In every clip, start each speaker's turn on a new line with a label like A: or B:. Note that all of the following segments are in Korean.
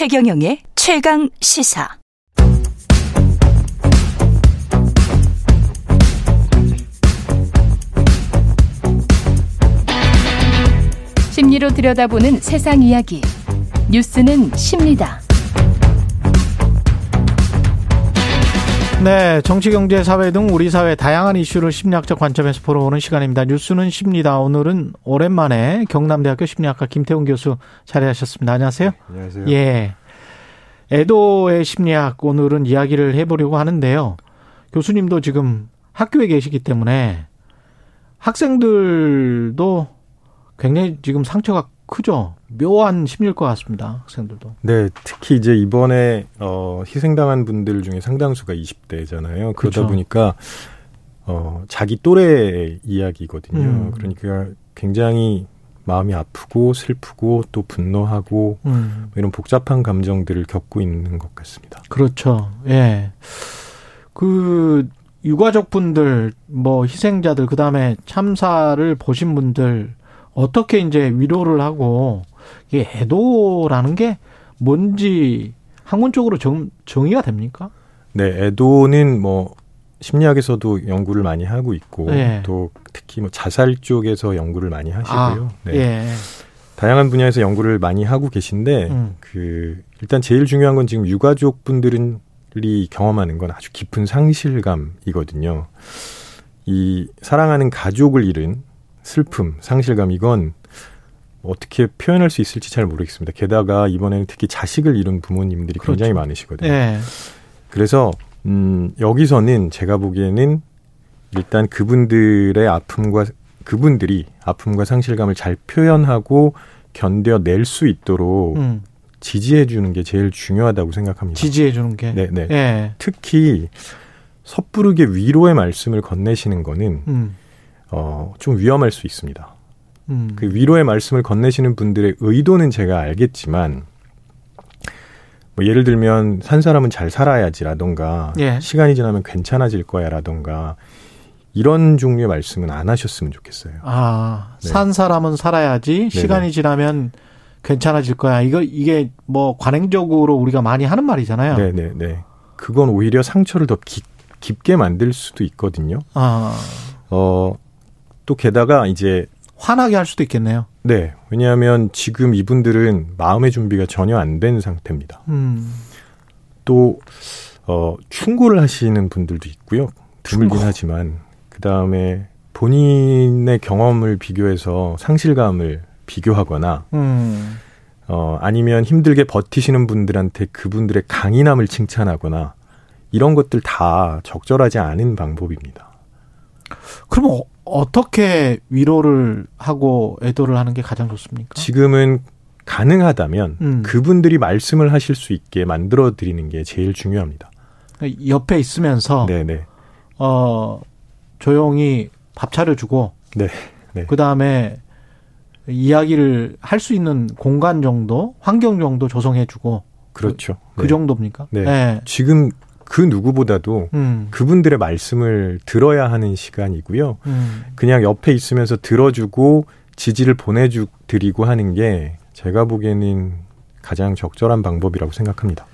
A: 최경영의 최강 시사.
B: 심리로 들여다보는 세상 이야기. 뉴스는 십니다.
C: 네, 정치, 경제, 사회 등 우리 사회 다양한 이슈를 심리학적 관점에서 보러보는 시간입니다. 뉴스는 십니다. 오늘은 오랜만에 경남대학교 심리학과 김태훈 교수 자리하셨습니다. 안녕하세요.
D: 네, 안녕하세요.
C: 예. 애도의 심리학 오늘은 이야기를 해보려고 하는데요. 교수님도 지금 학교에 계시기 때문에 학생들도 굉장히 지금 상처가 크죠. 묘한 심리일 것 같습니다. 학생들도.
D: 네, 특히 이제 이번에 어 희생당한 분들 중에 상당수가 20대잖아요. 그러다
C: 그렇죠.
D: 보니까 어 자기 또래 이야기거든요.
C: 음.
D: 그러니까 굉장히 마음이 아프고 슬프고 또 분노하고
C: 음.
D: 뭐 이런 복잡한 감정들을 겪고 있는 것 같습니다.
C: 그렇죠. 예. 그 유가족 분들, 뭐 희생자들, 그 다음에 참사를 보신 분들 어떻게 이제 위로를 하고 이게 애도라는 게 뭔지 학문적으로 정, 정의가 됩니까?
D: 네, 애도는 뭐 심리학에서도 연구를 많이 하고 있고
C: 네.
D: 또 특히 뭐 자살 쪽에서 연구를 많이 하시고요. 네.
C: 예.
D: 다양한 분야에서 연구를 많이 하고 계신데
C: 음.
D: 그 일단 제일 중요한 건 지금 유가족 분들이 경험하는 건 아주 깊은 상실감이거든요. 이 사랑하는 가족을 잃은 슬픔, 상실감 이건 어떻게 표현할 수 있을지 잘 모르겠습니다. 게다가 이번에는 특히 자식을 잃은 부모님들이
C: 그렇죠.
D: 굉장히 많으시거든요.
C: 예.
D: 그래서 음 여기서는 제가 보기에는 일단 그분들의 아픔과 그분들이 아픔과 상실감을 잘 표현하고 견뎌낼 수 있도록
C: 음.
D: 지지해 주는 게 제일 중요하다고 생각합니다.
C: 지지해 주는 게.
D: 네, 네.
C: 예.
D: 특히 섣부르게 위로의 말씀을 건네시는 거는
C: 음.
D: 어, 좀 위험할 수 있습니다.
C: 음.
D: 그 위로의 말씀을 건네시는 분들의 의도는 제가 알겠지만 뭐 예를 들면 산 사람은 잘 살아야지라던가
C: 예.
D: 시간이 지나면 괜찮아질 거야라던가 이런 종류의 말씀은 안 하셨으면 좋겠어요.
C: 아,
D: 네.
C: 산 사람은 살아야지 시간이 지나면 괜찮아질 거야. 이거 이게 뭐 관행적으로 우리가 많이 하는 말이잖아요.
D: 네, 네, 네. 그건 오히려 상처를 더 깊, 깊게 만들 수도 있거든요.
C: 아,
D: 어, 또 게다가 이제
C: 화나게 할 수도 있겠네요.
D: 네, 왜냐하면 지금 이분들은 마음의 준비가 전혀 안 된 상태입니다.
C: 음.
D: 또 어, 충고를 하시는 분들도 있고요. 드물긴
C: 충고.
D: 하지만 그 다음에 본인의 경험을 비교해서 상실감을 비교하거나
C: 음.
D: 어, 아니면 힘들게 버티시는 분들한테 그분들의 강인함을 칭찬하거나 이런 것들 다 적절하지 않은 방법입니다.
C: 그러면 어, 어떻게 위로를 하고 애도를 하는 게 가장 좋습니까?
D: 지금은 가능하다면
C: 음.
D: 그분들이 말씀을 하실 수 있게 만들어 드리는 게 제일 중요합니다.
C: 옆에 있으면서
D: 네네.
C: 어 조용히 밥 차려주고
D: 네. 네.
C: 그 다음에 이야기를 할 수 있는 공간 정도, 환경 정도 조성해주고
D: 그렇죠.
C: 그
D: 네.
C: 정도입니까?
D: 네.
C: 네.
D: 지금 그 누구보다도
C: 음.
D: 그분들의 말씀을 들어야 하는 시간이고요.
C: 음.
D: 그냥 옆에 있으면서 들어주고 지지를 보내주 드리고 하는 게 제가 보기에는 가장 적절한 방법이라고 생각합니다.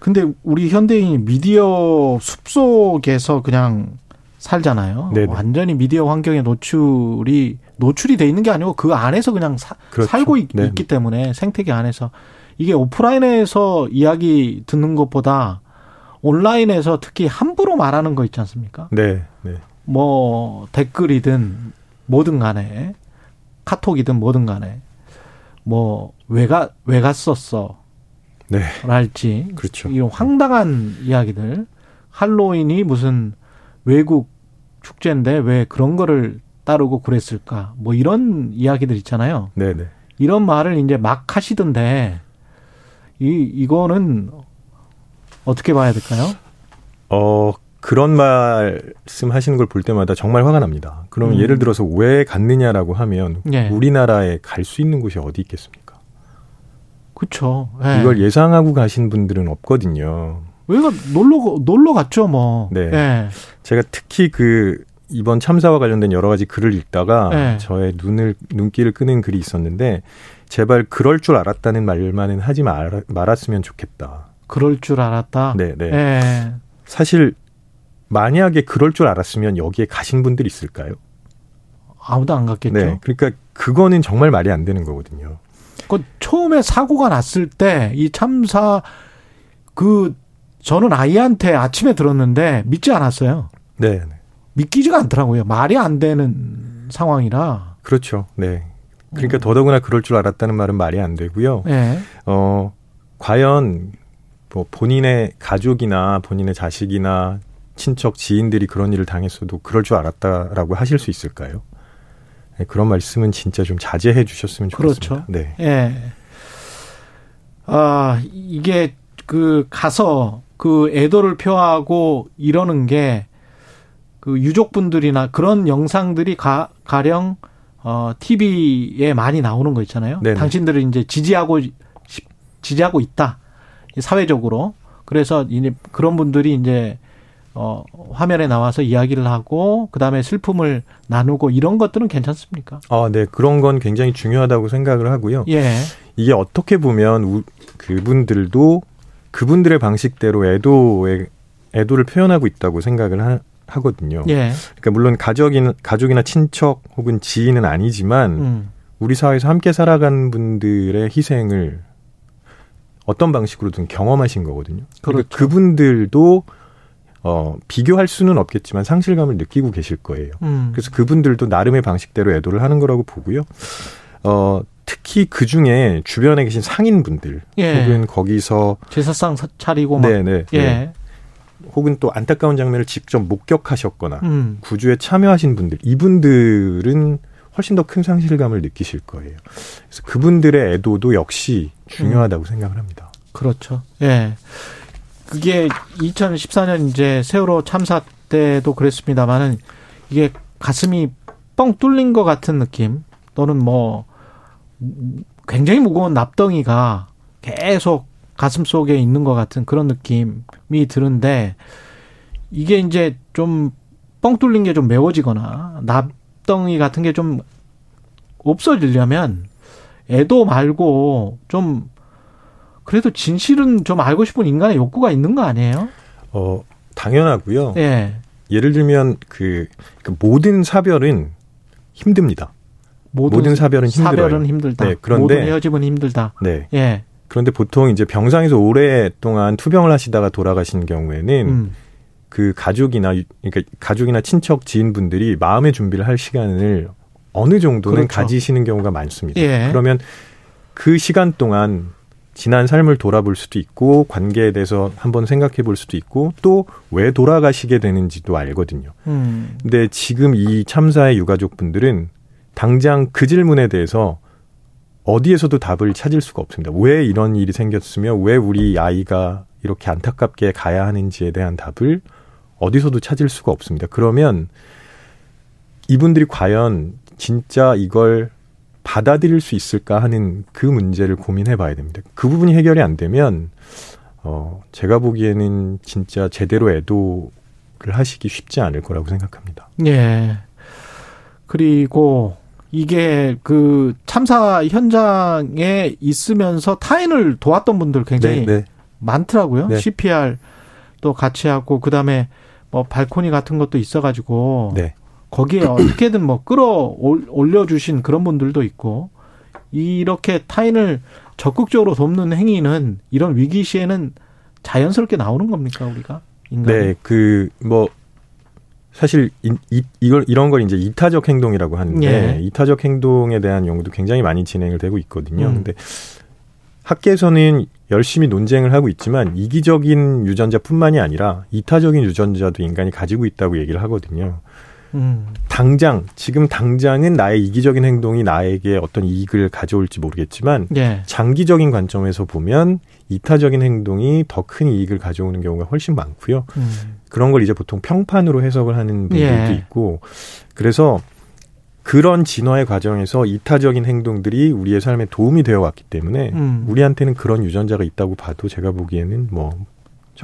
C: 근데 우리 현대인이 미디어 숲속에서 그냥 살잖아요.
D: 네네.
C: 완전히 미디어 환경에 노출이 노출이 돼 있는 게 아니고 그 안에서 그냥 사-
D: 그렇죠.
C: 살고 있,
D: 네.
C: 기 때문에 생태계 안에서 이게 오프라인에서 이야기 듣는 것보다 온라인에서 특히 함부로 말하는 거 있지 않습니까?
D: 네, 네,
C: 뭐 댓글이든 뭐든 간에 카톡이든 뭐든 간에 뭐 왜가 왜 갔었어
D: 네,
C: 랄지
D: 그렇죠.
C: 이런 황당한 이야기들 할로윈이 무슨 외국 축제인데 왜 그런 거를 따르고 그랬을까 뭐 이런 이야기들 있잖아요
D: 네, 네.
C: 이런 말을 이제 막 하시던데 이 이거는 어떻게 봐야 될까요?
D: 어 그런 말씀 하시는 걸 볼 때마다 정말 화가 납니다. 그럼
C: 음.
D: 예를 들어서 왜 갔느냐라고 하면
C: 예.
D: 우리나라에 갈 수 있는 곳이 어디 있겠습니까?
C: 그렇죠. 예.
D: 이걸 예상하고 가신 분들은 없거든요.
C: 왜가 놀러 놀러 갔죠 뭐.
D: 네.
C: 예.
D: 제가 특히 그 이번 참사와 관련된 여러 가지 글을 읽다가
C: 네.
D: 저의 눈을 눈길을 끄는 글이 있었는데 제발 그럴 줄 알았다는 말만은 하지 말, 말았으면 좋겠다.
C: 그럴 줄 알았다.
D: 네, 네.
C: 예.
D: 사실 만약에 그럴 줄 알았으면 여기에 가신 분들이 있을까요?
C: 아무도 안 갔겠죠.
D: 네. 그러니까 그거는 정말 말이 안 되는 거거든요.
C: 그 처음에 사고가 났을 때 이 참사 그 저는 아이한테 아침에 들었는데 믿지 않았어요.
D: 네. 네.
C: 믿기지가 않더라고요. 말이 안 되는 상황이라.
D: 그렇죠. 네. 그러니까
C: 음.
D: 더더구나 그럴 줄 알았다는 말은 말이 안 되고요.
C: 예.
D: 어, 과연 뭐 본인의 가족이나 본인의 자식이나 친척 지인들이 그런 일을 당했어도 그럴 줄 알았다라고 하실 수 있을까요? 네, 그런 말씀은 진짜 좀 자제해 주셨으면 좋겠습니다.
C: 그렇죠.
D: 네.
C: 예. 아, 이게 그 가서 그 애도를 표하고 이러는 게 그 유족분들이나 그런 영상들이 가, 가령 어 TV에 많이 나오는 거 있잖아요.
D: 네네.
C: 당신들을 이제 지지하고 싶- 지지하고 있다. 사회적으로. 그래서 이제 그런 분들이 이제 어 화면에 나와서 이야기를 하고 그다음에 슬픔을 나누고 이런 것들은 괜찮습니까?
D: 아, 네. 그런 건 굉장히 중요하다고 생각을 하고요.
C: 예.
D: 이게 어떻게 보면 우, 그분들도 그분들의 방식대로 애도의 애도를 표현하고 있다고 생각을 하, 하거든요.
C: 예.
D: 그러니까 물론 가족인 가족이나 친척 혹은 지인은 아니지만
C: 음.
D: 우리 사회에서 함께 살아간 분들의 희생을 어떤 방식으로든 경험하신 거거든요. 그러니까
C: 그렇죠.
D: 그분들도 어, 비교할 수는 없겠지만 상실감을 느끼고 계실 거예요.
C: 음.
D: 그래서 그분들도 나름의 방식대로 애도를 하는 거라고 보고요. 어, 특히 그 중에 주변에 계신 상인분들
C: 예.
D: 혹은 거기서
C: 제사상 사- 차리고 막
D: 네네
C: 예.
D: 혹은 또 안타까운 장면을 직접 목격하셨거나
C: 음.
D: 구조에 참여하신 분들 이분들은 훨씬 더 큰 상실감을 느끼실 거예요. 그래서 그분들의 애도도 역시 중요하다고 생각을 합니다.
C: 그렇죠. 예. 그게 2014년 이제 세월호 참사 때도 그랬습니다만은 이게 가슴이 뻥 뚫린 것 같은 느낌 또는 뭐 굉장히 무거운 납덩이가 계속 가슴 속에 있는 것 같은 그런 느낌이 드는데 이게 이제 좀 뻥 뚫린 게 좀 메워지거나 납 덩이 같은 게 좀 없어지려면 애도 말고 좀 그래도 진실은 좀 알고 싶은 인간의 욕구가 있는 거 아니에요?
D: 어, 당연하고요.
C: 예.
D: 예를 들면 그, 그 모든 사별은 힘듭니다. 모든 사별은 힘들어요.
C: 사별은 힘들다.
D: 네, 그런데-
C: 모든 헤어짐은 힘들다.
D: 네.
C: 예.
D: 그런데 보통 이제 병상에서 오랫동안 투병을 하시다가 돌아가신 경우에는
C: 음.
D: 그 가족이나 유- 그러니까 가족이나 친척 지인분들이 마음의 준비를 할 시간을 어느 정도는
C: 그렇죠.
D: 가지시는 경우가 많습니다.
C: 예.
D: 그러면 그 시간 동안 지난 삶을 돌아볼 수도 있고 관계에 대해서 한번 생각해 볼 수도 있고 또 왜 돌아가시게 되는지도 알거든요.
C: 음.
D: 근데 지금 이 참사의 유가족분들은 당장 그 질문에 대해서 어디에서도 답을 찾을 수가 없습니다. 왜 이런 일이 생겼으며 왜 우리 아이가 이렇게 안타깝게 가야 하는지에 대한 답을 어디서도 찾을 수가 없습니다. 그러면 이분들이 과연 진짜 이걸 받아들일 수 있을까 하는 그 문제를 고민해 봐야 됩니다. 그 부분이 해결이 안 되면 어 제가 보기에는 진짜 제대로 애도를 하시기 쉽지 않을 거라고 생각합니다.
C: 예. 그리고 이게 그 참사 현장에 있으면서 타인을 도왔던 분들 굉장히
D: 네, 네.
C: 많더라고요.
D: 네.
C: CPR 또 같이 하고 그다음에 뭐 발코니 같은 것도 있어가지고
D: 네.
C: 거기에 어떻게든 뭐 끌어 올- 올려주신 그런 분들도 있고 이렇게 타인을 적극적으로 돕는 행위는 이런 위기 시에는 자연스럽게 나오는 겁니까 우리가 인간이?
D: 네, 그 뭐 사실 이, 이 이걸 이런 걸 이제 이타적 행동이라고 하는데
C: 예.
D: 이타적 행동에 대한 연구도 굉장히 많이 진행을 되고 있거든요.
C: 음.
D: 근데 학계에서는 열심히 논쟁을 하고 있지만 이기적인 유전자뿐만이 아니라 이타적인 유전자도 인간이 가지고 있다고 얘기를 하거든요.
C: 음,
D: 당장 지금 당장은 나의 이기적인 행동이 나에게 어떤 이익을 가져올지 모르겠지만
C: 예,
D: 장기적인 관점에서 보면 이타적인 행동이 더 큰 이익을 가져오는 경우가 훨씬 많고요.
C: 음,
D: 그런 걸 이제 보통 평판으로 해석을 하는 분들도
C: 예.
D: 있고 그래서 그런 진화의 과정에서 이타적인 행동들이 우리의 삶에 도움이 되어 왔기 때문에
C: 음.
D: 우리한테는 그런 유전자가 있다고 봐도 제가 보기에는 뭐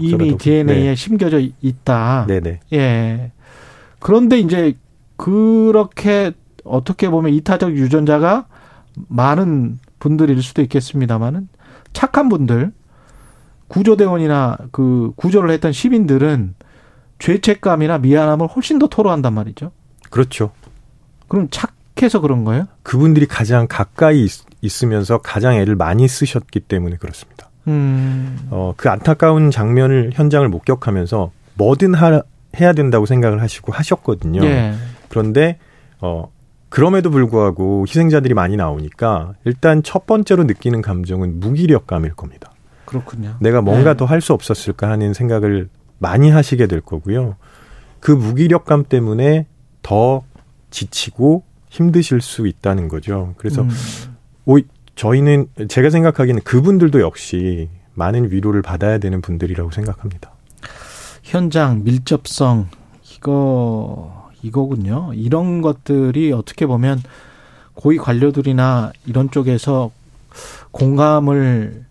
C: 이미 DNA에 심겨져 있다.
D: 네. 네네
C: 예. 그런데 이제 그렇게 어떻게 보면 이타적 유전자가 많은 분들일 수도 있겠습니다만은 착한 분들 구조대원이나 그 구조를 했던 시민들은 죄책감이나 미안함을 훨씬 더 토로한단 말이죠.
D: 그렇죠.
C: 그럼 착해서 그런 거예요?
D: 그분들이 가장 가까이 있, 으면서 가장 애를 많이 쓰셨기 때문에 그렇습니다.
C: 음.
D: 어, 그 안타까운 장면을 현장을 목격하면서 뭐든 하, 해야 된다고 생각을 하시고 하셨거든요.
C: 예.
D: 그런데 어 그럼에도 불구하고 희생자들이 많이 나오니까 일단 첫 번째로 느끼는 감정은 무기력감일 겁니다.
C: 그렇군요.
D: 내가 뭔가
C: 네.
D: 더할 수 없었을까 하는 생각을 많이 하시게 될 거고요. 그 무기력감 때문에 더 지치고 힘드실 수 있다는 거죠. 그래서
C: 음.
D: 오, 저희는 제가 생각하기에는 그분들도 역시 많은 위로를 받아야 되는 분들이라고 생각합니다.
C: 현장 밀접성 이거 이거군요. 이런 것들이 어떻게 보면 고위 관료들이나 이런 쪽에서 공감을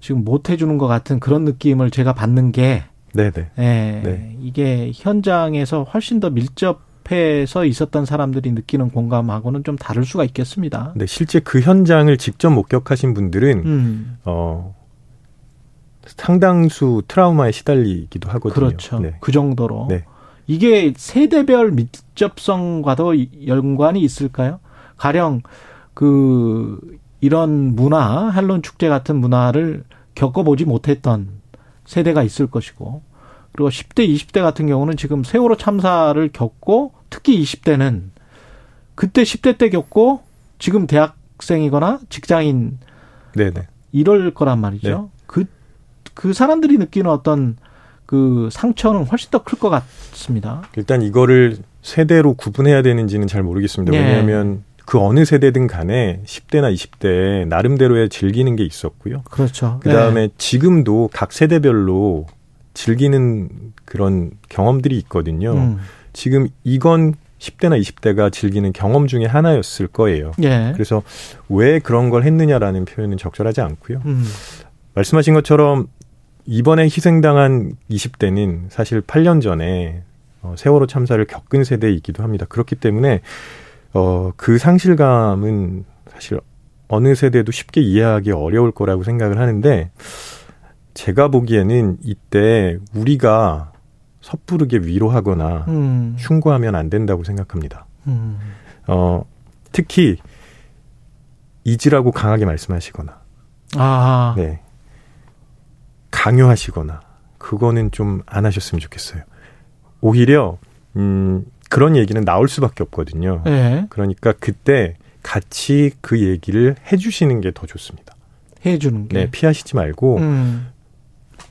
C: 지금 못 해주는 것 같은 그런 느낌을 제가 받는 게
D: 네네.
C: 예,
D: 네.
C: 이게 현장에서 훨씬 더 밀접 해서 있었던 사람들이 느끼는 공감하고는 좀 다를 수가 있겠습니다.
D: 네, 실제 그 현장을 직접 목격하신 분들은
C: 음,
D: 어 상당수 트라우마에 시달리기도 하거든요.
C: 그렇죠.
D: 네.
C: 그 정도로.
D: 네.
C: 이게 세대별 밀접성과도 연관이 있을까요? 가령 그 이런 문화, 할론 축제 같은 문화를 겪어보지 못했던 세대가 있을 것이고, 그리고 10대, 20대 같은 경우는 지금 세월호 참사를 겪고, 특히 20대는 그때 10대 때 겪고, 지금 대학생이거나 직장인
D: 네네.
C: 이럴 거란 말이죠. 그, 그 사람들이 느끼는 어떤 그 상처는 훨씬 더 클 것 같습니다.
D: 일단 이거를 세대로 구분해야 되는지는 잘 모르겠습니다.
C: 네.
D: 왜냐하면 그 어느 세대든 간에 10대나 20대 나름대로의 즐기는 게 있었고요.
C: 그렇죠.
D: 그 다음에 지금도 각 세대별로 즐기는 그런 경험들이 있거든요.
C: 음.
D: 지금 이건 10대나 20대가 즐기는 경험 중에 하나였을 거예요.
C: 예.
D: 그래서 왜 그런 걸 했느냐라는 표현은 적절하지 않고요.
C: 음.
D: 말씀하신 것처럼 이번에 희생당한 20대는 사실 8년 전에 어, 세월호 참사를 겪은 세대이기도 합니다. 그렇기 때문에 어, 그 상실감은 사실 어느 세대도 쉽게 이해하기 어려울 거라고 생각을 하는데 제가 보기에는 이때 우리가 섣부르게 위로하거나
C: 음.
D: 충고하면 안 된다고 생각합니다.
C: 음.
D: 어, 특히 잊으라고 강하게 말씀하시거나
C: 아.
D: 네. 강요하시거나 그거는 좀 안 하셨으면 좋겠어요. 오히려 음 그런 얘기는 나올 수밖에 없거든요.
C: 예.
D: 그러니까 그때 같이 그 얘기를 해주시는 게 더 좋습니다.
C: 해 주는 게.
D: 네, 피하시지 말고
C: 음.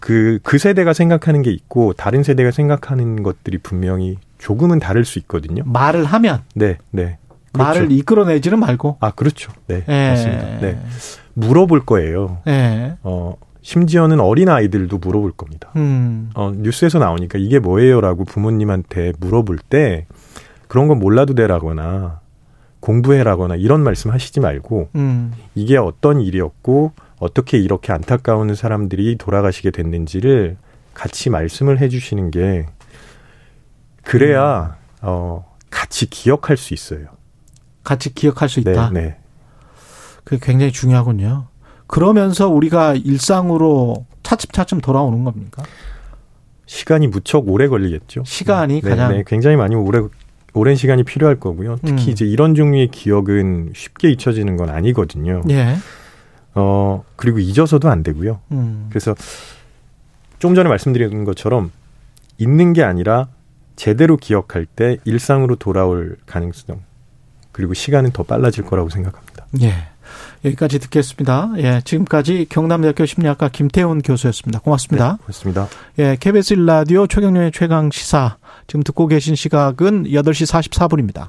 D: 그, 그 세대가 생각하는 게 있고 다른 세대가 생각하는 것들이 분명히 조금은 다를 수 있거든요.
C: 말을 하면
D: 네, 네. 그렇죠.
C: 말을 이끌어내지는 말고.
D: 아, 그렇죠. 네,
C: 예.
D: 맞습니다. 네. 물어볼 거예요.
C: 예.
D: 어, 심지어는 어린 아이들도 물어볼 겁니다.
C: 음.
D: 어, 뉴스에서 나오니까 이게 뭐예요라고 부모님한테 물어볼 때 그런 건 몰라도 되라거나 공부해라거나 이런 말씀 하시지 말고
C: 음.
D: 이게 어떤 일이었고 어떻게 이렇게 안타까운 사람들이 돌아가시게 됐는지를 같이 말씀을 해주시는 게 그래야 어, 같이 기억할 수 있어요.
C: 같이 기억할 수
D: 네,
C: 있다.
D: 네.
C: 그게 굉장히 중요하군요. 그러면서 우리가 일상으로 차츰차츰 돌아오는 겁니까?
D: 시간이 무척 오래 걸리겠죠.
C: 시간이
D: 네,
C: 가장
D: 네, 굉장히 많이 오래 오랜 시간이 필요할 거고요. 특히
C: 음.
D: 이제 이런 종류의 기억은 쉽게 잊혀지는 건 아니거든요.
C: 예.
D: 어, 그리고 잊어서도 안 되고요.
C: 음.
D: 그래서 좀 전에 말씀드린 것처럼 잊는 게 아니라 제대로 기억할 때 일상으로 돌아올 가능성 그리고 시간은 더 빨라질 거라고 생각합니다.
C: 예. 여기까지 듣겠습니다. 예. 지금까지 경남대학교 심리학과 김태훈 교수였습니다. 고맙습니다.
D: 네, 고맙습니다.
C: 예. KBS 1라디오 최경련의 최강 시사. 지금 듣고 계신 시각은 8시 44분입니다.